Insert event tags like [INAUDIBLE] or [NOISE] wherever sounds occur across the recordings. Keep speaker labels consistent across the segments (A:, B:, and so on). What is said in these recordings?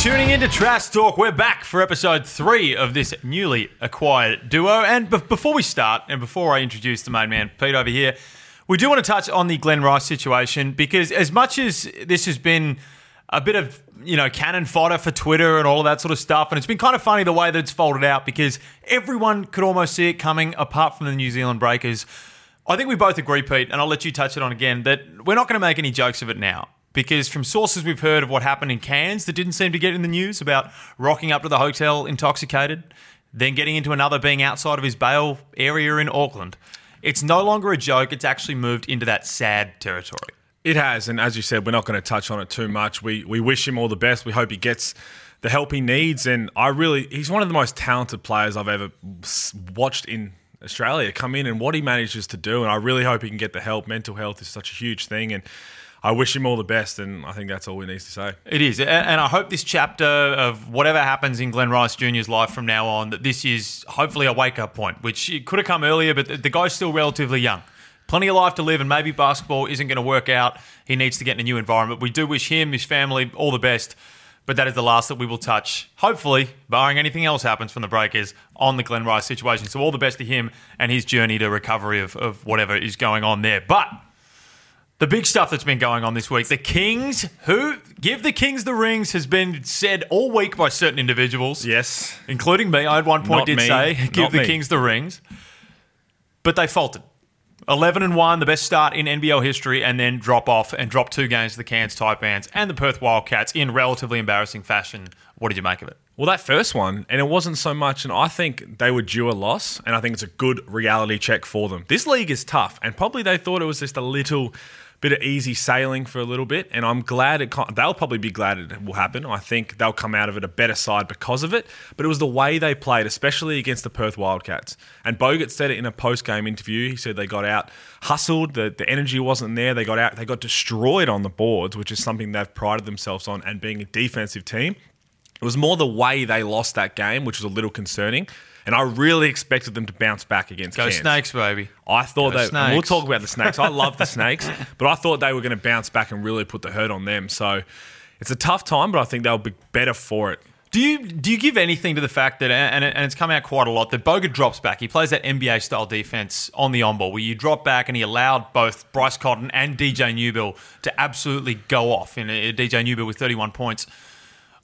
A: Dragons, in to tuning Trash Talk. We're back for episode three of this newly acquired duo. And be- before we start, and before I introduce the main man, Pete, over here, we do want to touch on the Glen Rice situation because as much as this has been a bit of you know cannon fodder for Twitter and all of that sort of stuff, and it's been kind of funny the way that it's folded out because everyone could almost see it coming, apart from the New Zealand Breakers. I think we both agree, Pete, and I'll let you touch it on again, that we're not going to make any jokes of it now. Because from sources we've heard of what happened in Cairns that didn't seem to get in the news about rocking up to the hotel intoxicated, then getting into another being outside of his bail area in Auckland. It's no longer a joke, it's actually moved into that sad territory.
B: It has, and as you said, we're not going to touch on it too much. We we wish him all the best. We hope he gets the help he needs, and I really he's one of the most talented players I've ever watched in Australia come in and what he manages to do, and I really hope he can get the help. Mental health is such a huge thing, and I wish him all the best, and I think that's all we need to say.
A: It is, and I hope this chapter of whatever happens in Glen Rice Jr.'s life from now on, that this is hopefully a wake up point, which it could have come earlier, but the- guy's still relatively young. Plenty of life to live, and maybe basketball isn't going to work out. He needs to get in a new environment. We do wish him, his family, all the best, but that is the last that we will touch, hopefully, barring anything else happens from the Breakers, on the Glen Rice situation. So, all the best to him and his journey to recovery of, of whatever is going on there. But the big stuff that's been going on this week. The Kings, who give the Kings the rings, has been said all week by certain individuals,
B: Yes,
A: including me. I at one point
B: Not
A: did
B: me.
A: say, give
B: Not
A: the
B: me.
A: Kings the rings. But they faltered. 11 and 1, the best start in NBL history, and then drop off and drop two games to the Cairns Taipans and the Perth Wildcats in relatively embarrassing fashion. What did you make of it?
B: Well, that first one, and it wasn't so much, and I think they were due a loss, and I think it's a good reality check for them. This league is tough, and probably they thought it was just a little bit of easy sailing for a little bit, and I'm glad it. They'll probably be glad it will happen. I think they'll come out of it a better side because of it. But it was the way they played, especially against the Perth Wildcats. And Bogut said it in a post-game interview. He said they got out hustled. The the energy wasn't there. They got out. They got destroyed on the boards, which is something they've prided themselves on, and being a defensive team. It was more the way they lost that game, which was a little concerning. And I really expected them to bounce back against
A: Go
B: Cairns.
A: Snakes, baby.
B: I thought
A: Go
B: and we'll talk about the snakes. I love the [LAUGHS] snakes, but I thought they were going to bounce back and really put the hurt on them. So it's a tough time, but I think they'll be better for it.
A: Do you do you give anything to the fact that and, and it's come out quite a lot that Bogut drops back? He plays that NBA style defense on the on ball where you drop back and he allowed both Bryce Cotton and DJ Newbill to absolutely go off. And uh, DJ Newbill with 31 points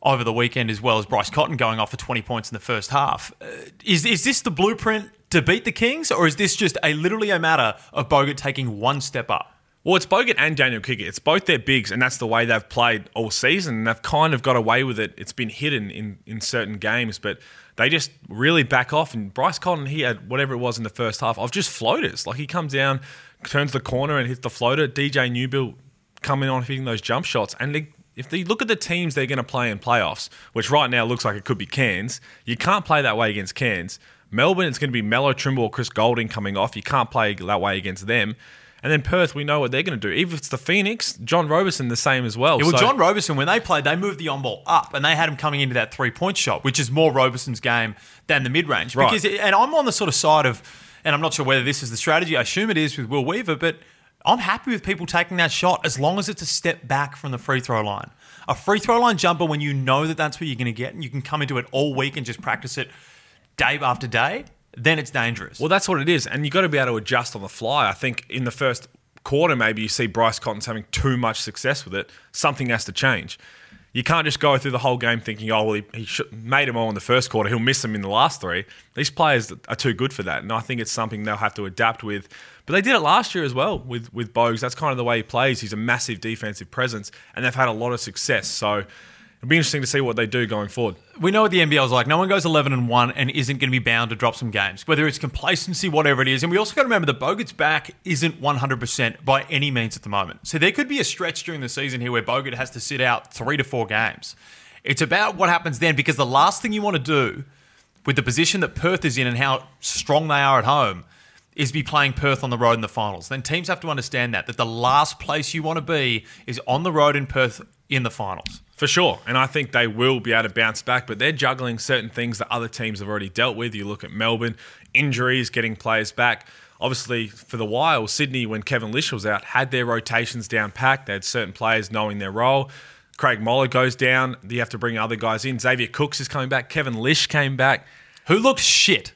A: over the weekend as well as Bryce Cotton going off for 20 points in the first half. Uh, is is this the blueprint to beat the Kings or is this just a literally a matter of Bogut taking one step up?
B: Well, it's Bogut and Daniel Kickert. It's both their bigs, and that's the way they've played all season. And they've kind of got away with it. It's been hidden in, in certain games, but they just really back off. And Bryce Cotton, he had whatever it was in the first half of just floaters. Like he comes down, turns the corner, and hits the floater. DJ Newbill coming on hitting those jump shots. And they, if they look at the teams they're going to play in playoffs, which right now looks like it could be Cairns, you can't play that way against Cairns. Melbourne, it's going to be Melo Trimble or Chris Goulding coming off. You can't play that way against them. And then Perth, we know what they're going to do. Even if it's the Phoenix, John Roberson the same as well.
A: Yeah, well,
B: So-
A: John Roberson, when they played, they moved the on ball up and they had him coming into that three point shot, which is more Roberson's game than the mid range.
B: Right.
A: Because, and I'm on the sort of side of, and I'm not sure whether this is the strategy. I assume it is with Will Weaver, but I'm happy with people taking that shot as long as it's a step back from the free throw line. A free throw line jumper, when you know that that's what you're going to get, and you can come into it all week and just practice it day after day, then it's dangerous.
B: Well, that's what it is, and you've got to be able to adjust on the fly. I think in the first quarter, maybe you see Bryce Cotton's having too much success with it. Something has to change. You can't just go through the whole game thinking, "Oh, well, he, he should, made them all in the first quarter. He'll miss them in the last three. These players are too good for that, and I think it's something they'll have to adapt with. But they did it last year as well with with Bogues. That's kind of the way he plays. He's a massive defensive presence, and they've had a lot of success. So it'll be interesting to see what they do going forward.
A: we know what the NBL is like. No one goes 11 and 1 and isn't going to be bound to drop some games, whether it's complacency, whatever it is. And we also got to remember that Bogut's back isn't 100% by any means at the moment. So there could be a stretch during the season here where Bogut has to sit out three to four games. It's about what happens then because the last thing you want to do with the position that Perth is in and how strong they are at home is be playing Perth on the road in the finals. Then teams have to understand that that the last place you want to be is on the road in Perth in the finals.
B: For sure. And I think they will be able to bounce back, but they're juggling certain things that other teams have already dealt with. You look at Melbourne, injuries, getting players back. Obviously, for the while, Sydney, when Kevin Lisch was out, had their rotations down packed. They had certain players knowing their role. Craig Moller goes down. You have to bring other guys in. Xavier Cooks is coming back. Kevin Lisch came back.
A: Who looks shit.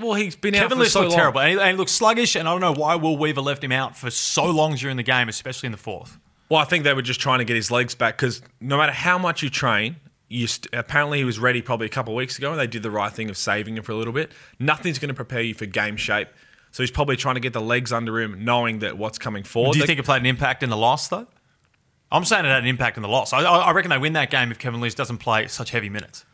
B: Well, he's been out
A: Kevin
B: for
A: Lisch
B: so
A: looked
B: long.
A: terrible, and he, and he looked sluggish. And I don't know why Will Weaver left him out for so long during the game, especially in the fourth.
B: Well, I think they were just trying to get his legs back because no matter how much you train, you st- apparently he was ready probably a couple of weeks ago, and they did the right thing of saving him for a little bit. Nothing's going to prepare you for game shape, so he's probably trying to get the legs under him, knowing that what's coming forward.
A: Do you think it played an impact in the loss, though? I'm saying it had an impact in the loss. I, I reckon they win that game if Kevin Lisch doesn't play such heavy minutes.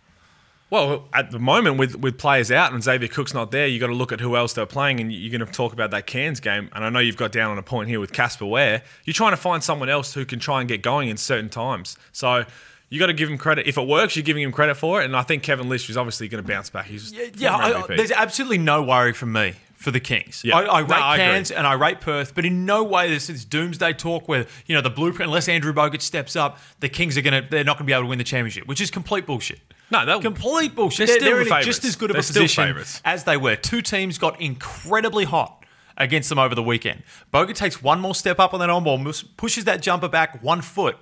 B: Well, at the moment, with with players out and Xavier Cook's not there, you've got to look at who else they're playing, and you're going to talk about that Cairns game. And I know you've got down on a point here with Casper Ware. You're trying to find someone else who can try and get going in certain times. So you got to give him credit. If it works, you're giving him credit for it. And I think Kevin Lisch is obviously going to bounce back. He's
A: Yeah,
B: former
A: I, there's absolutely no worry from me for the Kings.
B: Yeah.
A: I, I
B: No,
A: rate
B: agree.
A: Cairns and I rate Perth, but in no way this is doomsday talk where you know the blueprint. Unless Andrew Bogut steps up, the Kings are gonna they're not gonna be able to win the championship, which is complete bullshit.
B: No, that-
A: complete bullshit.
B: They're
A: They're,
B: still
A: they're
B: the
A: in just as good of
B: They're
A: a position as they were. Two teams got incredibly hot against them over the weekend. Bogut takes one more step up on that on ball, pushes that jumper back one foot.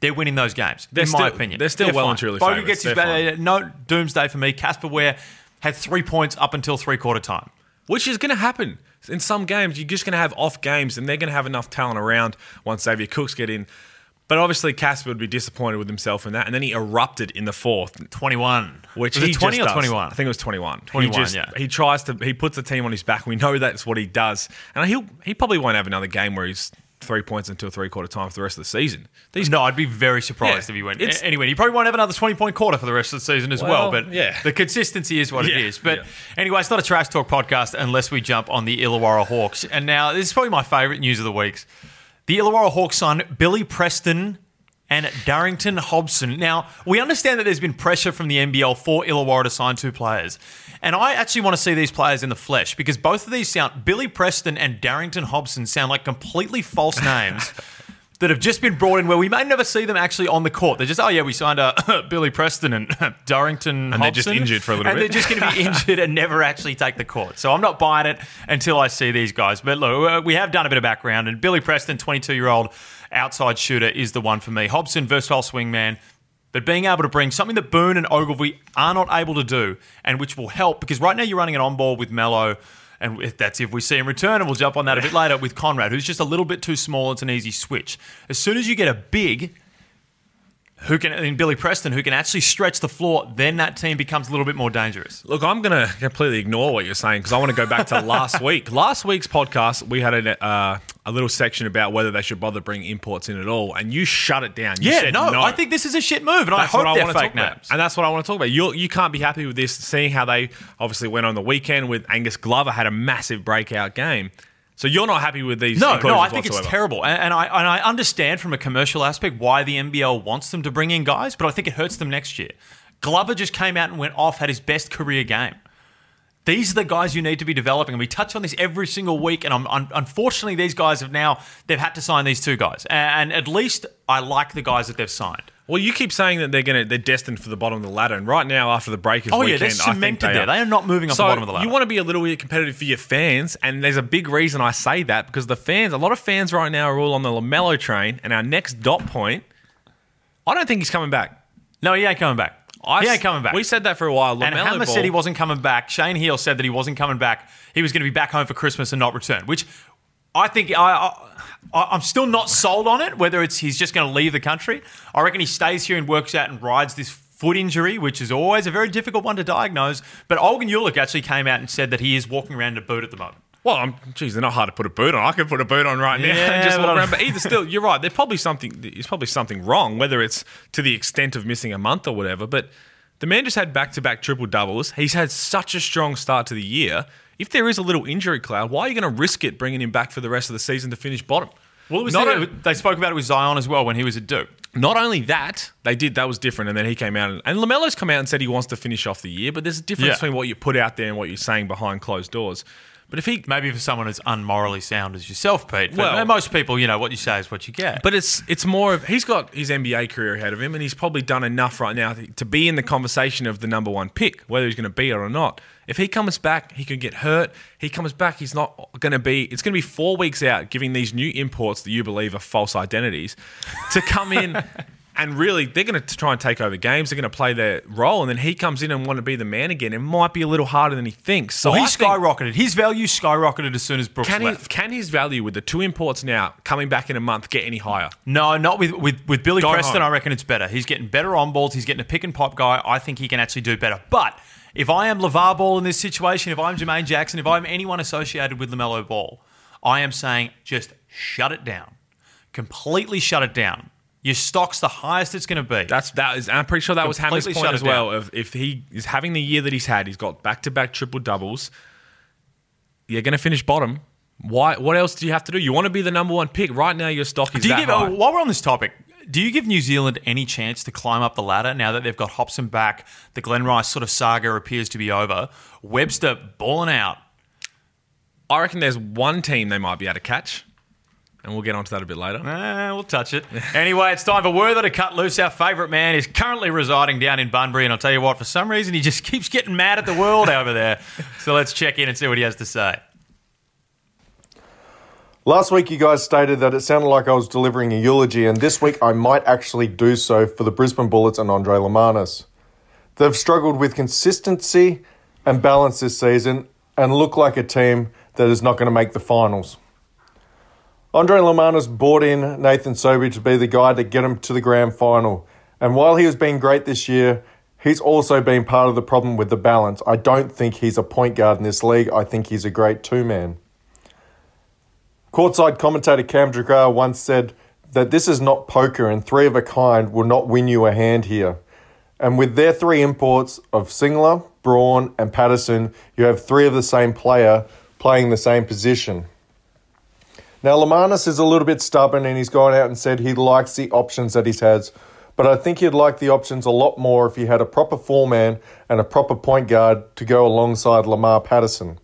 A: They're winning those games,
B: They're
A: in my opinion.
B: they're still well
A: fine.
B: and truly
A: Bogut gets his
B: They're
A: no doomsday for me. Casper Ware had three points up until three quarter time.
B: which is going to happen in some games. You're just going to have off games, and they're going to have enough talent around once Xavier Cooks get in. But obviously, Casper would be disappointed with himself in that, and then he erupted in the fourth,
A: 21.
B: which
A: was
B: he
A: it 20
B: just
A: or
B: does.
A: 21?
B: I think it was 21.
A: 21,
B: he just,
A: yeah.
B: He tries to. He puts the team on his back. We know that's what he does, and he'll he probably won't have another game where he's three points until three quarter time for the rest of the season. These
A: no, I'd be very surprised
B: Yeah,
A: if he went.
B: it's-
A: Anyway, he probably won't have another 20 point quarter for the rest of the season as well.
B: Well,
A: But
B: yeah.
A: the consistency is what it
B: Yeah,
A: is. But
B: yeah.
A: anyway, it's not a trash talk podcast unless we jump on the Illawarra Hawks. And now, this is probably my favourite news of the weeks. The Illawarra Hawks sign Billy Preston and Darrington Hobson. Now, we understand that there's been pressure from the NBL for Illawarra to sign two players. And I actually want to see these players in the flesh because both of these sound, Billy Preston and Darrington Hobson sound like completely false [LAUGHS] names. That have just been brought in where we may never see them actually on the court. They're just, oh yeah, we signed uh, [LAUGHS] Billy Preston and Darrington
B: And they're just injured for a little
A: and
B: bit.
A: And they're just going to be [LAUGHS] injured and never actually take the court. So I'm not buying it until I see these guys. But look, uh, we have done a bit of background, and Billy Preston, 22 year old outside shooter, is the one for me. Hobson, versatile swingman. But being able to bring something that Boone and Ogilvy are not able to do, and which will help because right now you're running an on ball with Melo, and if that's if we see him return, and we'll jump on that a bit later with Conrad, who's just a little bit too small. It's an easy switch. As soon as you get a big who can in Billy Preston who can actually stretch the floor, then that team becomes a little bit more dangerous.
B: Look, I'm going to completely ignore what you're saying because I want to go back to last [LAUGHS] week. Last week's podcast, we had a, uh, a little section about whether they should bother bringing imports in at all, and you shut it down. You
A: Yeah,
B: said
A: no, I think this is a shit move, and
B: That's
A: I hope
B: I
A: they're
B: want to
A: fake
B: talk about.
A: names.
B: And that's what I want to talk about. You you can't be happy with this, seeing how they obviously went on the weekend with Angus Glover had a massive breakout game. So you're not happy with these?
A: No, no, I think it's terrible, and, and I and I understand from a commercial aspect why the NBL wants them to bring in guys, but I think it hurts them next year. Glover just came out and went off, had his best career game. These are the guys you need to be developing, and we touch on this every single week. And I'm, un unfortunately, these guys have now they've had to sign these two guys, and at least I like the guys that they've signed.
B: Well, you keep saying that they're gonna they're destined for the bottom of the ladder, and right now after the Breakers
A: Oh yeah, they're cemented
B: they
A: there.
B: are.
A: They are not moving up
B: So
A: the bottom of the ladder.
B: you want to be a little bit competitive for your fans, and there's a big reason I say that because the fans, a lot of fans right now are all on the Lamelo train, and our next dot point, I don't think he's coming back.
A: no, he ain't coming back.
B: I
A: he ain't coming back.
B: We said that for a while.
A: And Hammer
B: Ball-
A: said he wasn't coming back. Shane Heal said that he wasn't coming back. He was going to be back home for Christmas and not return, which I think I, I I'm still not sold on it. Whether it's he's just going to leave the country, I reckon he stays here and works out and rides this foot injury, which is always a very difficult one to diagnose. But Olgun Uluc actually came out and said that he is walking around in a boot at the moment.
B: Well, I'm, geez, they're not hard to put a boot on. I could put a boot on right now
A: Yeah,
B: and just
A: but
B: walk
A: I'm-
B: around. But either still, you're right. There's probably something. There's probably something wrong, whether it's to the extent of missing a month or whatever. But the man just had back-to-back triple doubles. He's had such a strong start to the year. If there is a little injury cloud, why are you going to risk it bringing him back for the rest of the season to finish bottom?
A: Well, it was
B: Not
A: the-
B: a-
A: they spoke about it with Zion as well when he was at Duke.
B: Not only that, they did that was different, and then he came out and, and Lamelo's come out and said he wants to finish off the year. But there's a difference
A: Yeah.
B: between what you put out there and what you're saying behind closed doors. But if he
A: Maybe for someone as unmorally sound as yourself, Pete. But
B: Well-
A: most people, you know, what you say is what you get.
B: But it's it's more of he's got his NBA career ahead of him, and he's probably done enough right now to, to be in the conversation of the number one pick, whether he's going to be it or not. If he comes back, he could get hurt. He comes back, he's not going to be. It's going to be four weeks out, giving these new imports that you believe are false identities to come in [LAUGHS] And really, they're going to try and take over games. They're going to play their role, and then he comes in and want to be the man again. It might be a little harder than he thinks. So
A: Well, he
B: I
A: skyrocketed. His value skyrocketed as soon as Brooks
B: Can, he,
A: left.
B: can his value with the two imports now coming back in a month get any higher?
A: No, not with with, with Billy
B: Go
A: Preston.
B: home.
A: I reckon it's better. He's getting better on balls. He's getting a pick and pop guy. I think he can actually do better. But if I am LeVar Ball in this situation, if I'm Jermaine Jackson, if I'm anyone associated with LaMelo Ball, I am saying just shut it down. Completely shut it down. Your stock's the highest it's going to be.
B: That's that is. I'm pretty sure that was Hammer's point as well. Of if he is having the year that he's had, he's got back to back triple doubles. You're going to finish bottom. Why? What else do you have to do? You want to be the number one pick right now. Your stock is
A: Do you
B: that
A: give, oh,
B: high.
A: oh, while we're on this topic, do you give New Zealand any chance to climb up the ladder now that they've got Hopson back? The Glen Rice sort of saga appears to be over. Webster balling out.
B: I reckon there's one team they might be able to catch, and we'll get onto that a bit later.
A: Eh, we'll touch it. [LAUGHS] anyway, it's time for Wortho to cut loose. Our favourite man is currently residing down in Bunbury, and I'll tell you what, for some reason, he just [LAUGHS] keeps getting mad at the world over there. [LAUGHS] So let's check in and see what he has to say.
C: Last week, you guys stated that it sounded like I was delivering a eulogy, and this week I might actually do so for the Brisbane Bullets and Andre Lemanis. They've struggled with consistency and balance this season and look like a team that is not going to make the finals. Andre Lemanis brought in Nathan Sobey to be the guy to get him to the grand final, and while he has been great this year, he's also been part of the problem with the balance. I don't think he's a point guard in this league, I think he's a great two man. Courtside commentator Cam Tragardh once said that this is not poker and three of a kind will not win you a hand here. And with their three imports of Singler, Braun, and Patterson, you have three of the same player playing the same position. Now, Lemanis is a little bit stubborn and he's gone out and said he likes the options that he has, but I think he'd like the options a lot more if he had a proper four man and a proper point guard to go alongside Lamar Patterson.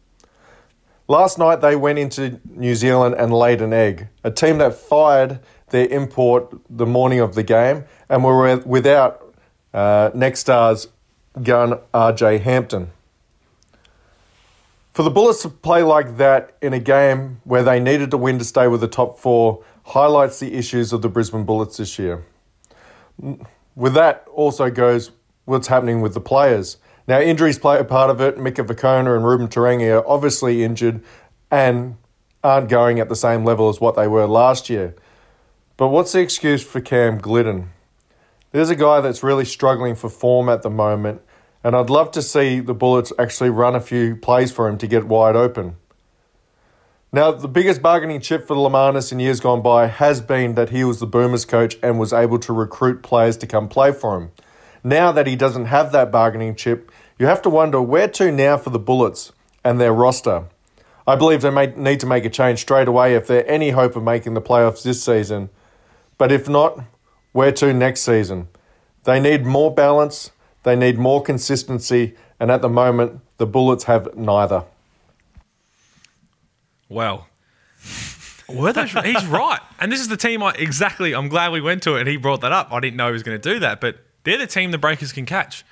C: Last night they went into New Zealand and laid an egg. A team that fired their import the morning of the game and were without uh, next star's gun RJ Hampton. For the Bullets to play like that in a game where they needed to win to stay with the top four highlights the issues of the Brisbane Bullets this year. With that also goes what's happening with the players. Now, injuries play a part of it. Mika Vukona and Reuben Te Rangi are obviously injured and aren't going at the same level as what they were last year. But what's the excuse for Cam Gliddon? There's a guy that's really struggling for form at the moment, and I'd love to see the Bullets actually run a few plays for him to get wide open. Now, the biggest bargaining chip for Lemanis in years gone by has been that he was the Boomers coach and was able to recruit players to come play for him. Now that he doesn't have that bargaining chip, you have to wonder where to now for the Bullets and their roster. I believe they may need to make a change straight away if there's any hope of making the playoffs this season. But if not, where to next season? They need more balance, they need more consistency, and at the moment, the Bullets have neither.
B: Well, were those, he's right. And this is the team I exactly. I'm glad we went to it and he brought that up. I didn't know he was going to do that, but they're the team the Breakers can catch.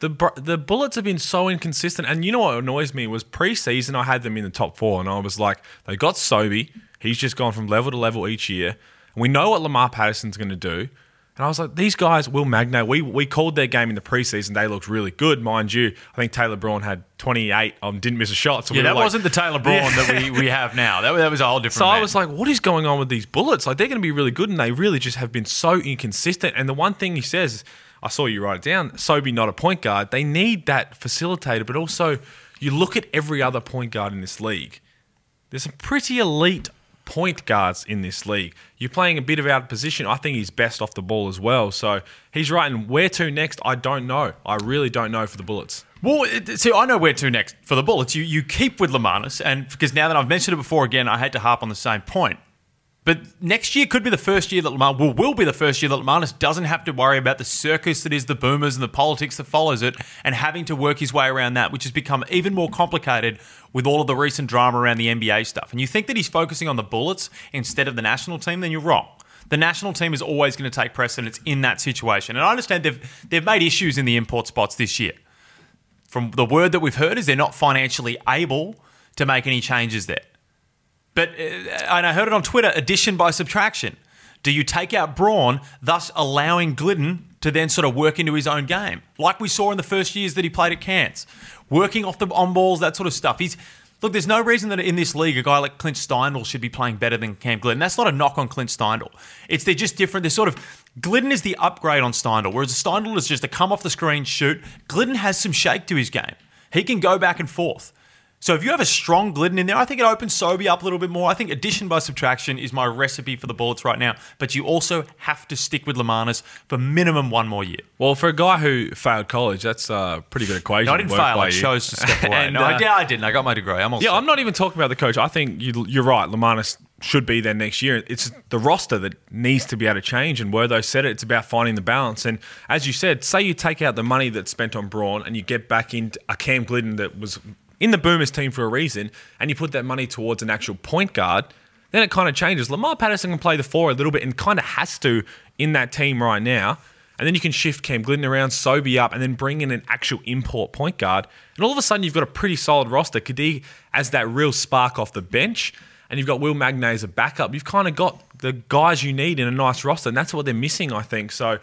B: The the Bullets have been so inconsistent, and you know what annoys me was preseason I had them in the top four, and I was like, they got Sobey. He's just gone from level to level each year, and we know what Lamar Patterson's going to do. And I was like, these guys will Magno, We we called their game in the preseason. They looked really good, mind you. I think Taylor Braun had 28, um, didn't miss a shot. So
A: Yeah,
B: we
A: that
B: like-
A: wasn't the Taylor Braun
B: Yeah.
A: that we, we have now. That, that was a whole different.
B: So I was like, what is going on with these bullets? Like, they're going to be really good, and they really just have been so inconsistent. And the one thing he says, I saw you write it down, Sobey not a point guard. They need that facilitator, but also you look at every other point guard in this league. There's some pretty elite point guards in this league. You're playing a bit of out of position. I think he's best off the ball as well. So he's right. And where to next? I don't know. I really don't know for the Bullets.
A: Well, see, I know where to next for the Bullets. You you keep with Lemanis, and because now that I've mentioned it before again, I hate to harp on the same point. But next year could be the first year that Lamar will, will be the first year that Lemanis doesn't have to worry about the circus that is the Boomers and the politics that follows it, and having to work his way around that, which has become even more complicated with all of the recent drama around the NBA stuff. And you think that he's focusing on the Bullets instead of the national team, then you're wrong. The national team is always going to take precedence in that situation. And I understand they've they've made issues in the import spots this year from the word that we've heard is they're not financially able to make any changes there. But uh, and I heard it on Twitter, addition by subtraction. Do you take out Braun, thus allowing Gliddon to then sort of work into his own game, like we saw in the first years that he played at Cairns, working off the on balls, that sort of stuff. He's look. There's no reason that in this league a guy like Clint Steindl should be playing better than Cam Gliddon. That's not a knock on Clint Steindl. It's they're just different. They're sort of Gliddon is the upgrade on Steindl, whereas Steindl is just a come off the screen shoot. Gliddon has some shake to his game. He can go back and forth. So if you have a strong Gliddon in there, I think it opens Sobey up a little bit more. I think addition by subtraction is my recipe for the Bullets right now. But you also have to stick with Lemanis for minimum one more year.
B: Well, for a guy who failed college, that's a pretty good equation.
A: No, I didn't fail. I chose to step away.
B: And, [LAUGHS]
A: no, I,
B: uh,
A: did, I didn't. I got my degree. I'm all
B: Yeah,
A: set.
B: I'm not even talking about the coach. I think you, you're right. Lemanis should be there next year. It's the roster that needs to be able to change. And Wortho said it, it's about finding the balance. And as you said, say you take out the money that's spent on Braun and you get back into a Cam Gliddon that was in the Boomers team for a reason, and you put that money towards an actual point guard, then it kind of changes. Lamar Patterson can play the four a little bit and kind of has to in that team right now. And then you can shift Cam Gliddon around, Sobey up, and then bring in an actual import point guard. And all of a sudden, you've got a pretty solid roster. Kadig as that real spark off the bench, and you've got Will Magnay as a backup. You've kind of got the guys you need in a nice roster, and that's what they're missing, I think. So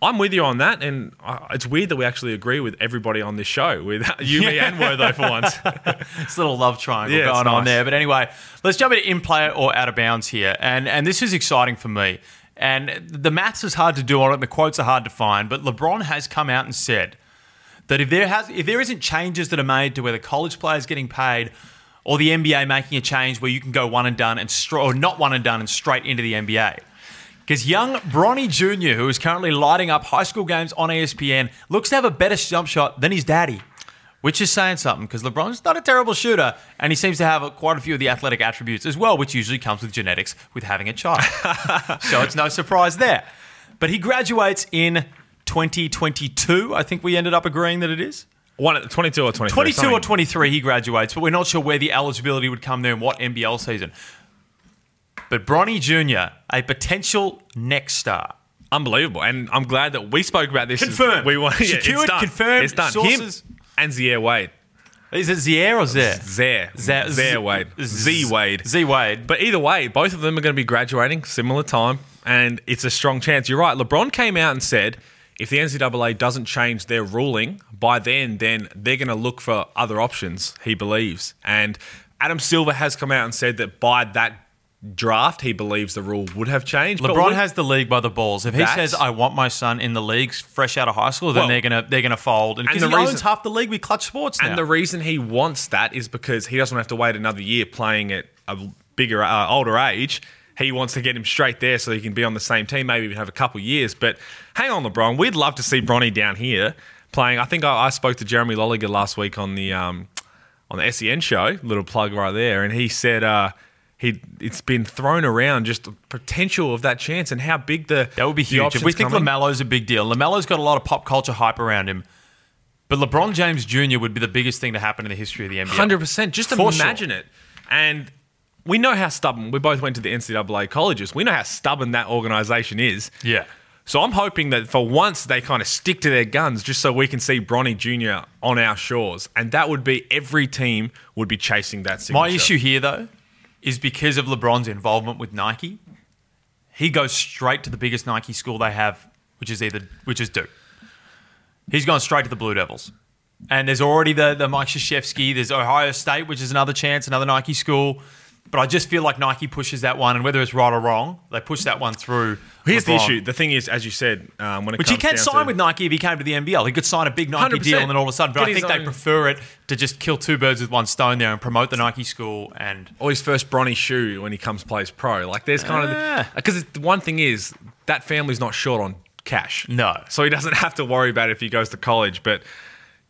B: I'm with you on that, and it's weird that we actually agree with everybody on this show, with [LAUGHS] you, me, and Wortho for once. [LAUGHS]
A: It's a little love triangle
B: Yeah,
A: going on there. But anyway, let's jump into in play or out of bounds here. And and this is exciting for me. And the maths is hard to do on it, and the quotes are hard to find. But LeBron has come out and said that if there has if there isn't changes that are made to where the college players getting paid or the NBA making a change where you can go one and done and or not one and done and straight into the NBA. Because young Bronny Jr., who is currently lighting up high school games on ESPN, looks to have a better jump shot than his daddy, which is saying something because LeBron's not a terrible shooter and he seems to have quite a few of the athletic attributes as well, which usually comes with genetics with having a child. [LAUGHS] so it's no surprise there. But he graduates in 2022. I think we ended up agreeing that it is.
B: One at 22 or 23.
A: 22 or 23 he graduates, but we're not sure where the eligibility would come there and what NBL season. But Bronny Jr., a potential next star.
B: Unbelievable. And I'm glad that we spoke about this.
A: Confirmed.
B: We want, yeah,
A: Secured,
B: it's done.
A: confirmed,
B: It's done.
A: sources-
B: Him and Zaire Wade.
A: Is it Zier or Zer?
B: Zaire.
A: Zaire-
B: Zaire Wade. Z Wade.
A: Z Wade.
B: But either way, both of them are going to be graduating similar time, and it's a strong chance. You're right. LeBron came out and said if the NCAA doesn't change their ruling by then, then they're going to look for other options. He believes, and Adam Silver has come out and said that by that draft, he believes the rule would have changed.
A: LeBron has the league by the balls. If he says I want my son in the leagues fresh out of high school, then
B: Well-
A: they're gonna they're gonna fold. And
B: And the
A: he
B: reason-
A: owns half the league with Klutch Sports now.
B: And the reason he wants that is because he doesn't have to wait another year playing at a bigger, uh, older age. He wants to get him straight there so he can be on the same team, maybe even have a couple years. But hang on, LeBron. We'd love to see Bronny down here playing. I think I, I spoke to Jeremy Loeliger last week on the um, on the SEN show, little plug right there, and he said uh, he it's been thrown around just the potential of that chance and how big the
A: that would be huge. If we think
B: coming.
A: Lamelo's a big deal, Lamelo's got a lot of pop culture hype around him. But LeBron James Jr. would be the biggest thing to happen in the history of the NBA.
B: Hundred percent. Just
A: For sure.
B: imagine it. And we know how stubborn. We both went to the NCAA colleges. We know how stubborn that organisation is.
A: Yeah.
B: So I'm hoping that for once they kind of stick to their guns, just so we can see Bronny Jr. on our shores, and that would be every team would be chasing that. Signature.
A: My issue here, though, is because of LeBron's involvement with Nike. He goes straight to the biggest Nike school they have, which is either which is Duke. He's gone straight to the Blue Devils, and there's already the the Mike Krzyzewski. There's Ohio State, which is another chance, another Nike school. But I just feel like Nike pushes that one, and whether it's right or wrong, they push that one through.
B: Here's the issue. The thing is, as you said, um, when it comes to.
A: Which he can sign
B: to,
A: with Nike if he came to the NBL. He could sign a big Nike
B: 100%.
A: deal and then all of a sudden. But I think
B: his
A: they prefer it to just kill two birds with one stone there and promote the Nike school and
B: or his first Bronny shoe when he comes plays pro. Like there's kind
A: Ah.
B: of because the one thing is that family's not short on cash.
A: No.
B: so he doesn't have to worry about it if he goes to college. But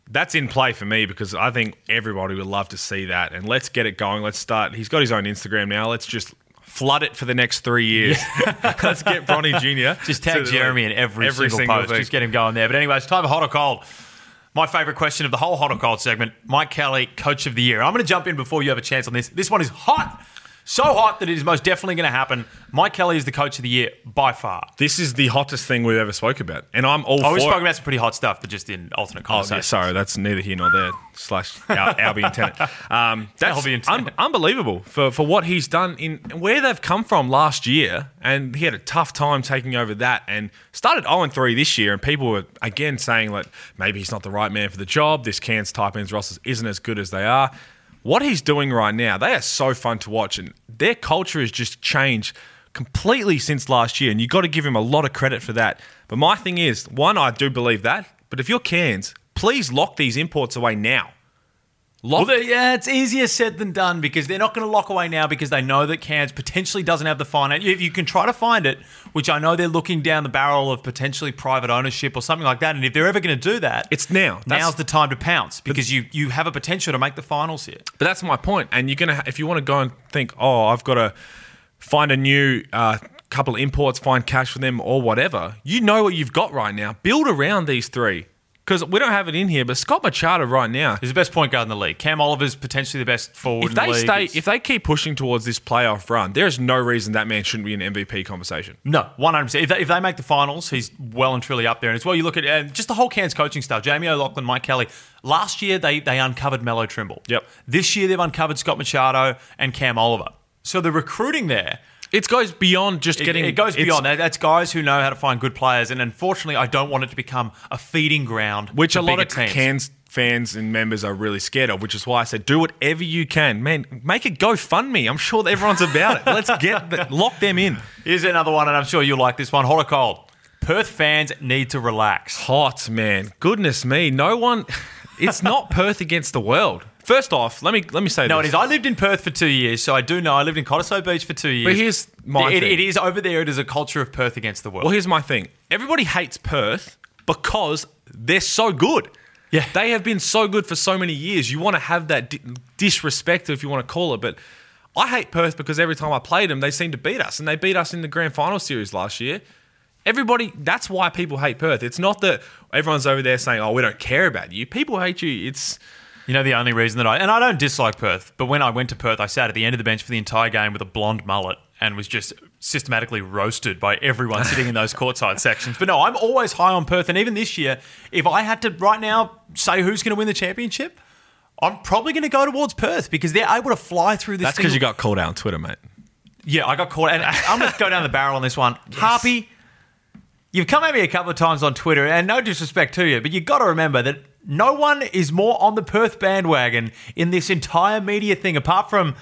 B: that's in play for me because I think everybody would love to see that. And let's get it going. Let's start. He's got his own Instagram now. Let's just flood it for the next three years. [LAUGHS] let's get Bronny Jr. [LAUGHS]
A: Just tag Jeremy in every, single, post.
B: thing.
A: Just get him going there. But anyway, it's time for hot or cold. My favourite question of the whole hot or cold segment: Mike Kelly, Coach of the Year. I'm going to jump in before you have a chance on this. This one is hot. So hot that it is most definitely going to happen. Mike Kelly is the coach of the year by far.
B: This is the hottest thing we've ever spoke about, and I'm all
A: Oh, we've spoken about some pretty hot stuff, but just in alternate
B: Oh, yeah, sorry, that's neither here nor there. Slash Al- Albion tenant. [LAUGHS] Um, that's un- unbelievable for, for what he's done in where they've come from last year, and he had a tough time taking over that, and started 0 3 this year, and people were again saying like maybe he's not the right man for the job. This Cairns Taipans rosters isn't as good as they are. What he's doing right now, they are so fun to watch, and their culture has just changed completely since last year, and you've got to give him a lot of credit for that. But my thing is, one, I do believe that, but if you're Cairns, please lock these imports away now.
A: Well,
B: Lock,
A: they- yeah, it's easier said than done because they're not going to lock away now because they know that Cairns potentially doesn't have the finance. If you can try to find it, which I know they're looking down the barrel of potentially private ownership or something like that, and if they're ever going to do that,
B: It's now. That's-
A: Now's the time to pounce because you you have a potential to make the finals here.
B: but that's my point. And you're gonna, ha- if you want to go and think, oh, I've got to find a new uh, couple of imports, find cash for them, or whatever. You know what you've got right now. Build around these three because we don't have it in here. But Scott Machado right now,
A: is the best point guard in the league. Cam Oliver's potentially the best forward
B: if
A: in the
B: they
A: league.
B: stay,
A: It's-
B: if they keep pushing towards this playoff run, there is no reason that man shouldn't be in MVP conversation.
A: No, one hundred percent. If they, if they make the finals, he's well and truly up there. And as well, you look at and just the whole Cairns coaching staff: Jamie O'Loughlin, Mike Kelly. Last year, they they uncovered Melo Trimble.
B: Yep.
A: This year, they've uncovered Scott Machado and Cam Oliver. So the recruiting there,
B: It goes beyond just
A: it,
B: getting.
A: it goes beyond. That's guys who know how to find good players. And unfortunately, I don't want it to become a feeding ground,
B: which a lot of
A: teams.
B: Cairns fans and members are really scared of, which is why I said do whatever you can. Man, make it GoFundMe. I'm sure that everyone's about it. Let's get the, lock them in.
A: Here's another one, and I'm sure you'll like this one. Hot or cold? Perth fans need to relax.
B: Hot man, goodness me, no one. It's not Perth against the world. First off, let me let me say this.
A: No, it
B: this.
A: is. I lived in Perth for two years, so I do know. I lived in Cottesloe Beach for two years.
B: But here's my
A: It-
B: thing.
A: it is over there. It is a culture of Perth against the world.
B: Well, here's my thing. Everybody hates Perth because they're so good.
A: Yeah.
B: They have been so good for so many years. You want to have that di- disrespect, if you want to call it. But I hate Perth because every time I played them, they seem to beat us. And they beat us in the grand final series last year. Everybody, that's why people hate Perth. It's not that everyone's over there saying, oh, we don't care about you. People hate you. It's.
A: You know the only reason that I and I don't dislike Perth, but when I went to Perth, I sat at the end of the bench for the entire game with a blonde mullet and was just systematically roasted by everyone sitting in those [LAUGHS] courtside sections. But no, I'm always high on Perth, and even this year, if I had to right now say who's going to win the championship, I'm probably going to go towards Perth because they're able to fly through this.
B: That's because you got called out on Twitter, mate.
A: Yeah, I got caught, and [LAUGHS] I'm going to go down the barrel on this one. Harpy, you've come at me a couple of times on Twitter, and no disrespect to you, but you've got to remember that no one is more on the Perth bandwagon in this entire media thing, apart from,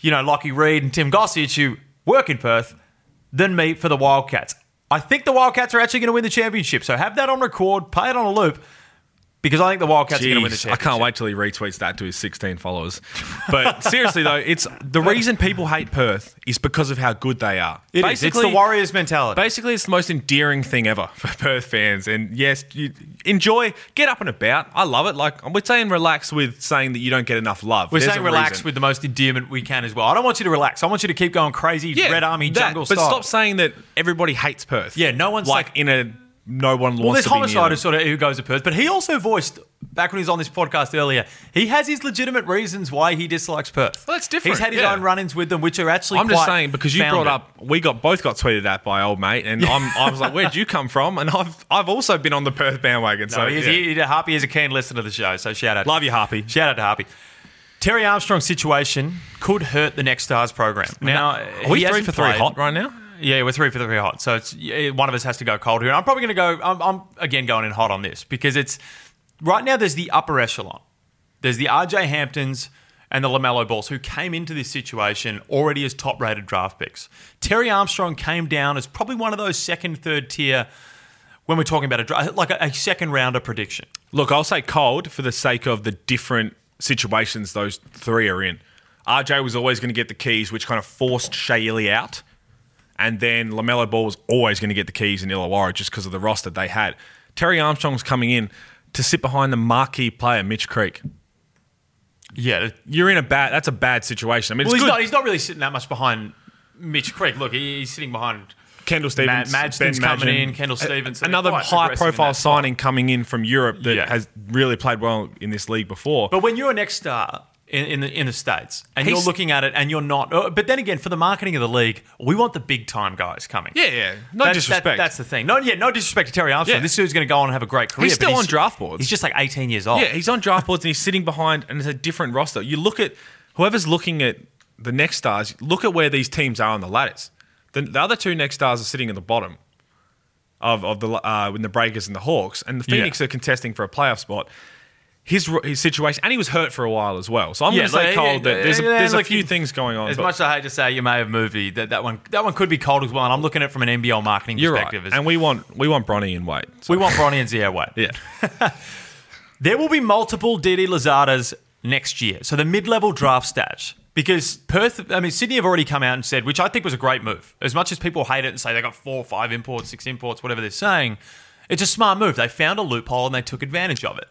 A: you know, Lockie Reed and Tim Gossage, who work in Perth, than me for the Wildcats. I think the Wildcats are actually going to win the championship, so have that on record, play it on a loop, because I think the Wildcats are going to win the
B: Jeez, I can't wait till he retweets that to his 16 followers. But [LAUGHS] seriously though, it's the reason people hate Perth is because of how good they are.
A: It is. It's the Warriors mentality.
B: Basically, it's the most endearing thing ever [LAUGHS] for Perth fans. And yes, you enjoy, get up and about. I love it. Like we're saying, relax with saying that you don't get enough love.
A: We're
B: There's
A: saying relax
B: reason.
A: with the most endearment we can as well. I don't want you to relax. I want you to keep going crazy,
B: yeah,
A: Red Army
B: that,
A: jungle
B: But
A: style.
B: stop saying that everybody hates Perth.
A: Yeah, no one's
B: like
A: like-
B: in a no one
A: well,
B: wants
A: there's
B: to be near
A: homicide
B: them.
A: who sort of who goes to Perth, but he also voiced back when he was on this podcast earlier. He has his legitimate reasons why he dislikes Perth.
B: Well, that's different,
A: He's had his
B: yeah.
A: own run-ins with them, which are actually.
B: I'm just saying because you
A: founded.
B: brought up we got both got tweeted at by old mate, and I'm, I was like, "Where'd you come from?" And I've I've also been on the Perth bandwagon.
A: No,
B: So
A: he's,
B: yeah.
A: he, Harpy is a keen listener to the show, so shout out.
B: love you, Harpy.
A: Shout out to Harpy. Terry Armstrong's situation could hurt the Next Stars program. Now,
B: Are we three for three
A: played-
B: hot right now?
A: Yeah, we're three for three hot. So it's one of us has to go cold here. And I'm probably going to go. I'm, I'm again going in hot on this because it's right now. There's the upper echelon. There's the RJ Hamptons and the Lamelo Balls who came into this situation already as top-rated draft picks. Terry Armstrong came down as probably one of those second, third tier when we're talking about a dra- like a, a second rounder prediction.
B: Look, I'll say cold for the sake of the different situations those three are in. RJ was always going to get the keys, which kind of forced Shea Ili out. And then LaMelo Ball was always going to get the keys in Illawarra just because of the roster they had. Terry Armstrong's coming in to sit behind the marquee player, Mitch Creek.
A: Yeah.
B: You're in a bad, that's a bad situation. I mean,
A: Well,
B: it's
A: he's not. He's not really sitting that much behind Mitch Creek. Look, he's sitting behind.
B: Kendall Stephens,
A: Madsen's
B: Ben
A: coming
B: Madgen.
A: in, Kendall Stephens.
B: Another
A: high-profile
B: signing coming in from Europe that
A: Yeah.
B: has really played well in this league before.
A: But when you're a next star, in, in the in the states, and you're looking at it, and you're not. uh, But then again, for the marketing of the league, we want the big time guys coming.
B: Yeah, yeah. No disrespect.
A: that- that's the thing. No, yeah, no disrespect to Terry Armstrong.
B: Yeah.
A: This dude's going to go on and have a great career.
B: He's
A: but
B: still on draft boards.
A: He's just like 18 years old.
B: Yeah, he's on draft boards and he's sitting behind, and it's a different roster. You look at whoever's looking at the next stars. Look at where these teams are on the ladders. The, the other two next stars are sitting at the bottom of of the uh, when the Breakers and the Hawks, and the. Phoenix are contesting for a playoff spot. His his situation, and he was hurt for a while as well. So I'm
A: Yeah,
B: going to say,
A: like,
B: Cole,
A: yeah,
B: that there's a,
A: yeah,
B: there's a few
A: you-
B: things going on.
A: As
B: but
A: much as I hate to say, you may have movie that that one that one could be cold as well. And I'm looking at it from an NBL marketing
B: right,
A: perspective. as-
B: and we want we want Bronny and Wade. So,
A: we want Bronny and Zia Wade.
B: yeah, [LAUGHS]
A: There will be multiple Didi Louzadas next year. So the mid-level draft stats. Because Perth, I mean, Sydney have already come out and said, which I think was a great move. As much as people hate it and say they got four, five imports, six imports, whatever they're saying, it's a smart move. They found a loophole and they took advantage of it.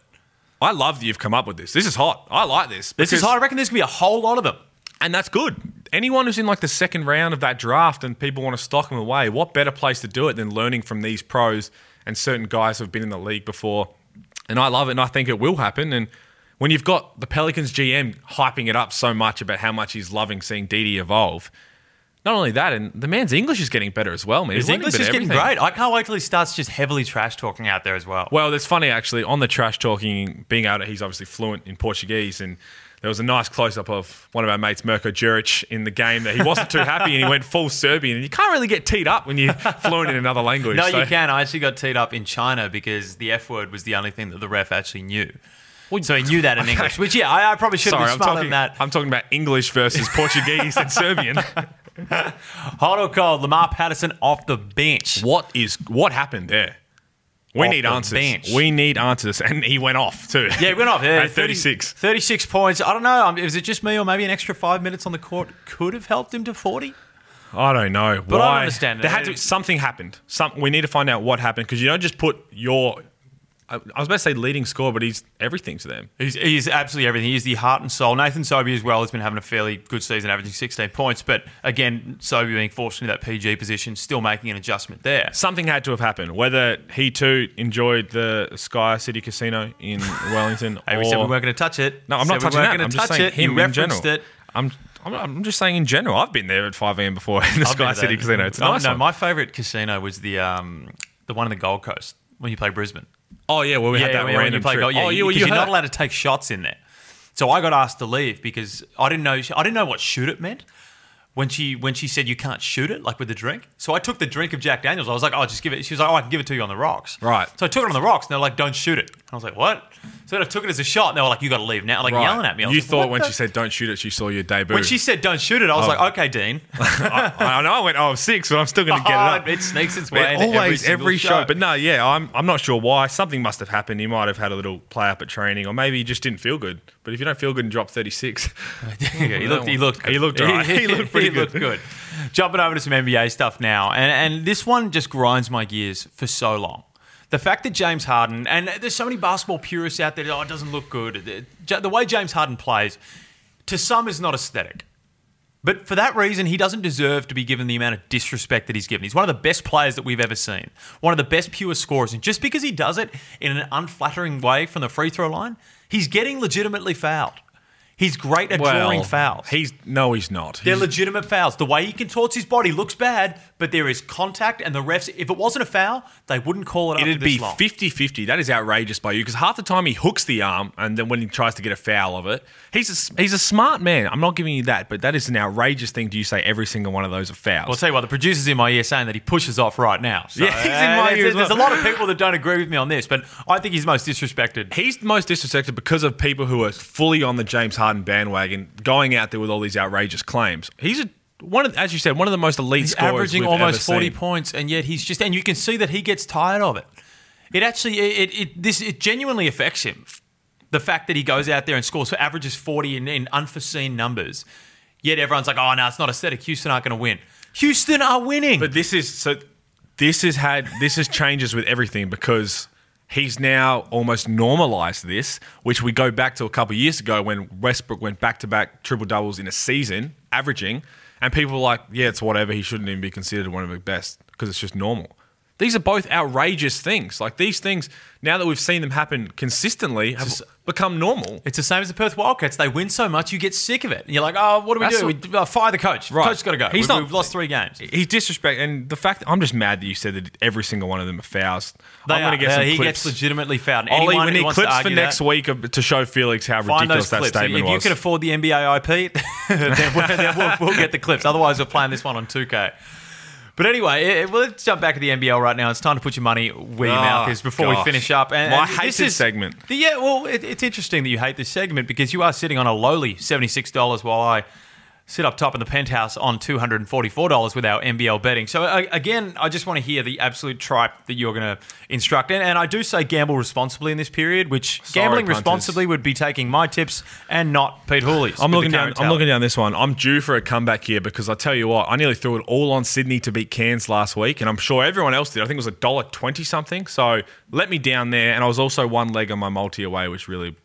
B: I love that you've come up with this. This is hot. I like this.
A: This is hot. I reckon there's going to be a whole lot of them.
B: And that's good. Anyone who's in like the second round of that draft and people want to stock them away, what better place to do it than learning from these pros and certain guys who have been in the league before? And I love it and I think it will happen. And when you've got the Pelicans GM hyping it up so much about how much he's loving seeing Didi evolve, not only that, and the man's English is getting better as well, man.
A: His
B: He's learning a
A: English
B: bit
A: is
B: of
A: getting
B: everything.
A: great. I can't wait till he starts just heavily trash talking out there as well.
B: Well, it's funny actually on the trash talking, being to, he's obviously fluent in Portuguese, and there was a nice close up of one of our mates, Mirko Djeric, in the game that he wasn't too happy and he went full Serbian. And you can't really get teed up when you're [LAUGHS] fluent in another language.
A: No,
B: so-
A: you can. I actually got teed up in China because the F word was the only thing that the ref actually knew. so he knew that in English, which, yeah, I, I probably should have
B: Sorry,
A: been
B: I'm
A: smarter
B: talking,
A: than that.
B: I'm talking about English versus Portuguese and Serbian. [LAUGHS]
A: Hot or cold, Lamar Patterson off the bench.
B: What is what happened there? We
A: Off
B: need
A: the
B: answers.
A: bench.
B: We need answers, and he went off too.
A: Yeah, he went off. [LAUGHS] Yeah,
B: at 36.
A: 36 points. I don't know. um, Is it just me or maybe an extra five minutes on the court could have helped him to 40?
B: I don't know.
A: But I
B: Why?
A: understand.
B: There had to something happened. Some we need to find out what happened because you don't just put your. I I was about to say leading score, but he's everything to them.
A: He's, he's absolutely everything. He's the heart and soul. Nathan Sobey as well has been having a fairly good season, averaging 16 points. But again, Sobey being forced into that PG position, still making an adjustment there.
B: Something had to have happened. Whether he too enjoyed the Sky City Casino in [LAUGHS] Wellington,
A: Hey,
B: or
A: we said we weren't going to touch it.
B: no, I'm not
A: we
B: touching
A: weren't
B: that. I'm just
A: touch
B: saying
A: it.
B: him
A: you
B: in general.
A: it.
B: I'm, I'm I'm just saying in general. I've been there at 5 a.m. before in the
A: I've
B: Sky City. Casino. It's
A: Oh,
B: nice
A: no,
B: one.
A: my favourite casino was the um, the one in the Gold Coast when you play Brisbane.
B: Oh yeah, well we had that
A: when- when
B: random
A: play
B: trip.
A: golf. Yeah,
B: oh,
A: you,
B: you, were
A: 'cause
B: you
A: you're not allowed to take shots in there. So I got asked to leave because I didn't know I didn't know what shoot it meant. When she when she said you can't shoot it like with the drink, so I took the drink of Jack Daniels. I was like, oh, just give it. She was like, oh, I can give it to you on the rocks.
B: Right.
A: So I took it on the rocks, and they're like, don't shoot it. I was like, what? So then I took it as a shot, and they were like, you got to leave now, like
B: Right.
A: yelling at me. I was
B: You
A: like,
B: thought
A: what
B: when
A: the-
B: she said don't shoot it, she saw your debut.
A: when she said don't shoot it, I was oh. like, okay, Dean. [LAUGHS]
B: I, I know I went oh six, but I'm still going to get it up.
A: Oh, [LAUGHS] it sneaks its way into
B: always
A: every, single
B: show. But no, yeah, I'm I'm not sure why. Something must have happened. He might have had a little play up at training, or maybe he just didn't feel good. But if you don't feel good and drop 36, [LAUGHS]
A: Yeah, he looked. He looked.
B: He looked. He looked pretty
A: he looked good. Jumping over to some NBA stuff now, and and this one just grinds my gears for so long. The fact that James Harden and there's so many basketball purists out there. Oh, it doesn't look good. The way James Harden plays, to some, is not aesthetic. But for that reason, he doesn't deserve to be given the amount of disrespect that he's given. He's one of the best players that we've ever seen, one of the best pure scorers. And just because he does it in an unflattering way from the free throw line, he's getting legitimately fouled. He's great at drawing fouls.
B: He's no, he's not.
A: They're
B: He's-
A: legitimate fouls. The way he contorts his body looks bad, but there is contact, and the refs, if it wasn't a foul, they wouldn't call it
B: It'd be
A: long.
B: 50 50. That is outrageous by you because half the time he hooks the arm and then when he tries to get a foul of it, he's a, he's a smart man. I'm not giving you that, but that is an outrageous thing. Do you say every single one of those are fouls?
A: I'll tell you what, the producer's in my ear saying that he pushes off right now. So,
B: Yeah, he's in my
A: uh,
B: ear
A: there's,
B: well.
A: there's a lot of people that don't agree with me on this, but I think he's most disrespected.
B: He's most disrespected because of people who are fully on the James Harden bandwagon, going out there with all these outrageous claims. He's a, one of, as you said, one of the most elite
A: He's
B: scorers
A: averaging almost 40
B: seen.
A: points, and yet he's just, and you can see that he gets tired of it. It actually, it, it, it this, it genuinely affects him. The fact that he goes out there and scores, so averages 40 in, in unforeseen numbers, yet everyone's like, oh, no, it's not aesthetic. Houston aren't going to win. Houston are winning.
B: But this is so. This has had this has changes with everything because he's now almost normalized this, which we go back to a couple years ago when Westbrook went back to back triple doubles in a season, averaging, and people were like, "Yeah, it's whatever. He shouldn't even be considered one of the best because it's just normal." These are both outrageous things. Like these things, now that we've seen them happen consistently, have become normal.
A: It's the same as the Perth Wildcats. They win so much, you get sick of it. And you're like, oh, what do we
B: That's
A: do?
B: what-
A: we uh, fire the coach.
B: Right.
A: Coach's got to go.
B: He's
A: we've,
B: not-
A: we've lost three games.
B: He's disrespect, and the fact that I'm just mad that you said that every single one of them are fouls.
A: They
B: I'm going to get
A: Uh,
B: some
A: he
B: clips.
A: gets legitimately fouled.
B: Ollie, we need clips for next
A: that,
B: week to show Felix how
A: Find
B: ridiculous that
A: clips.
B: statement
A: if you
B: was.
A: can afford the NBA IP, [LAUGHS] then, we'll, then we'll, we'll get the clips. Otherwise, we're playing this one on 2K. But anyway, eh, well, let's jump back to the NBL right now. It's time to put your money where your
B: Oh,
A: mouth is before we finish up. And,
B: My
A: and this
B: hated segment.
A: Yeah, well, it, it's interesting that you hate this segment because you are sitting on a lowly $76 while I sit up top in the penthouse on $244 with our NBL betting. So, again, I just want to hear the absolute tripe that you're going to instruct. And, and I do say gamble responsibly in this period, which
B: Sorry,
A: gambling
B: punters.
A: responsibly would be taking my tips and not Pete Hooley's.
B: I'm looking down. I'm looking down this one. I'm due for a comeback here because I tell you what, I nearly threw it all on Sydney to beat Cairns last week, and I'm sure everyone else did. I think it was a dollar twenty something. So let me down there, and I was also one leg on my multi away, which really,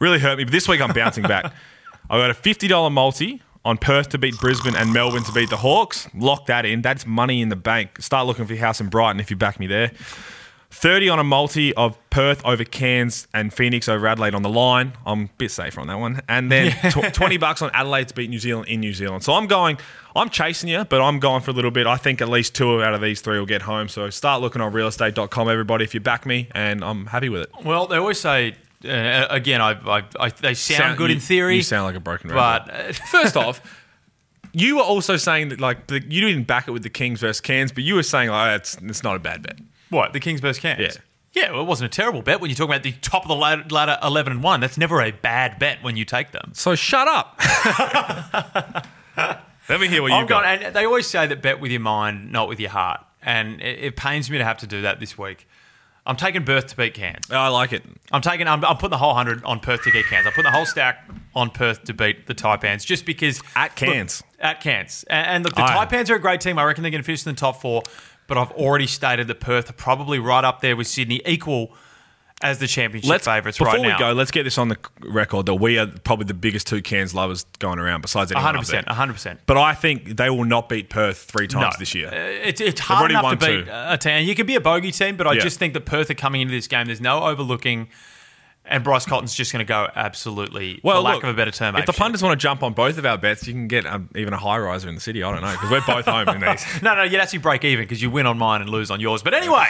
B: really hurt me. But this week I'm bouncing back. [LAUGHS] I got a fifty dollar multi on Perth to beat Brisbane and Melbourne to beat the Hawks. Lock that in. That's money in the bank. Start looking for your house in Brighton if you back me there. 30 on a multi of Perth over Cairns and Phoenix over Adelaide on the line. I'm a bit safer on that one. And then [LAUGHS] tw- 20 bucks on Adelaide to beat New Zealand in New Zealand. So I'm going, I'm chasing you, but I'm going for a little bit. I think at least two out of these three will get home. So start looking on realestate.com, everybody, if you back me, and I'm happy with it.
A: Well, they always say, uh, again, I, I, I, they sound, good
B: you-
A: in theory.
B: You sound like a broken
A: but
B: record.
A: uh, [LAUGHS]
B: First off, you were also saying that like the, you didn't back it with the Kings versus Cairns, but you were saying like oh, it's it's not a bad bet.
A: what the Kings versus Cairns?
B: Yeah.
A: Yeah, well, it wasn't a terrible bet when you talk about the top of the ladder, ladder 11 and 1. That's never a bad bet when you take them.
B: So shut up. [LAUGHS] Let me hear what
A: I've
B: you've got.
A: got, and they always say that bet with your mind, not with your heart. And it, it pains me to have to do that this week. I'm taking Perth to beat Cairns.
B: I like it.
A: I'm taking. I'm, I'm putting the whole hundred on Perth to beat Cairns. I put the whole stack on Perth to beat the Taipans, just because
B: At Cairns.
A: Look, at Cairns, and, and look, the
B: Aye.
A: Taipans are a great team. I reckon they're going to finish in the top four. But I've already stated that Perth are probably right up there with Sydney, equal as the championship favourites
B: before
A: right now.
B: we go, let's get this on the record that we are probably the biggest two Cairns lovers going around besides anyone
A: 100,
B: up there.
A: percent 100. percent
B: But I think they will not beat Perth three times this year.
A: It's, it's hard enough to beat
B: two.
A: a team. You can be a bogey team, but I
B: Yeah.
A: just think that Perth are coming into this game. There's no overlooking, and Bryce Cotton's just going to go absolutely,
B: well,
A: for lack
B: look,
A: of a better term.
B: if the
A: apeshit.
B: punters want to jump on both of our bets, you can get um, even a high riser in the city. I don't know because we're both home in these. [LAUGHS]
A: No, no, you'd actually break even because you win on mine and lose on yours. But anyway,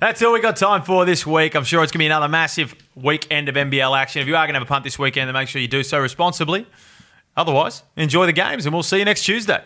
A: that's all we got time for this week. I'm sure it's going to be another massive weekend of NBL action. If you are going to have a punt this weekend, then make sure you do so responsibly. Otherwise, enjoy the games and we'll see you next Tuesday.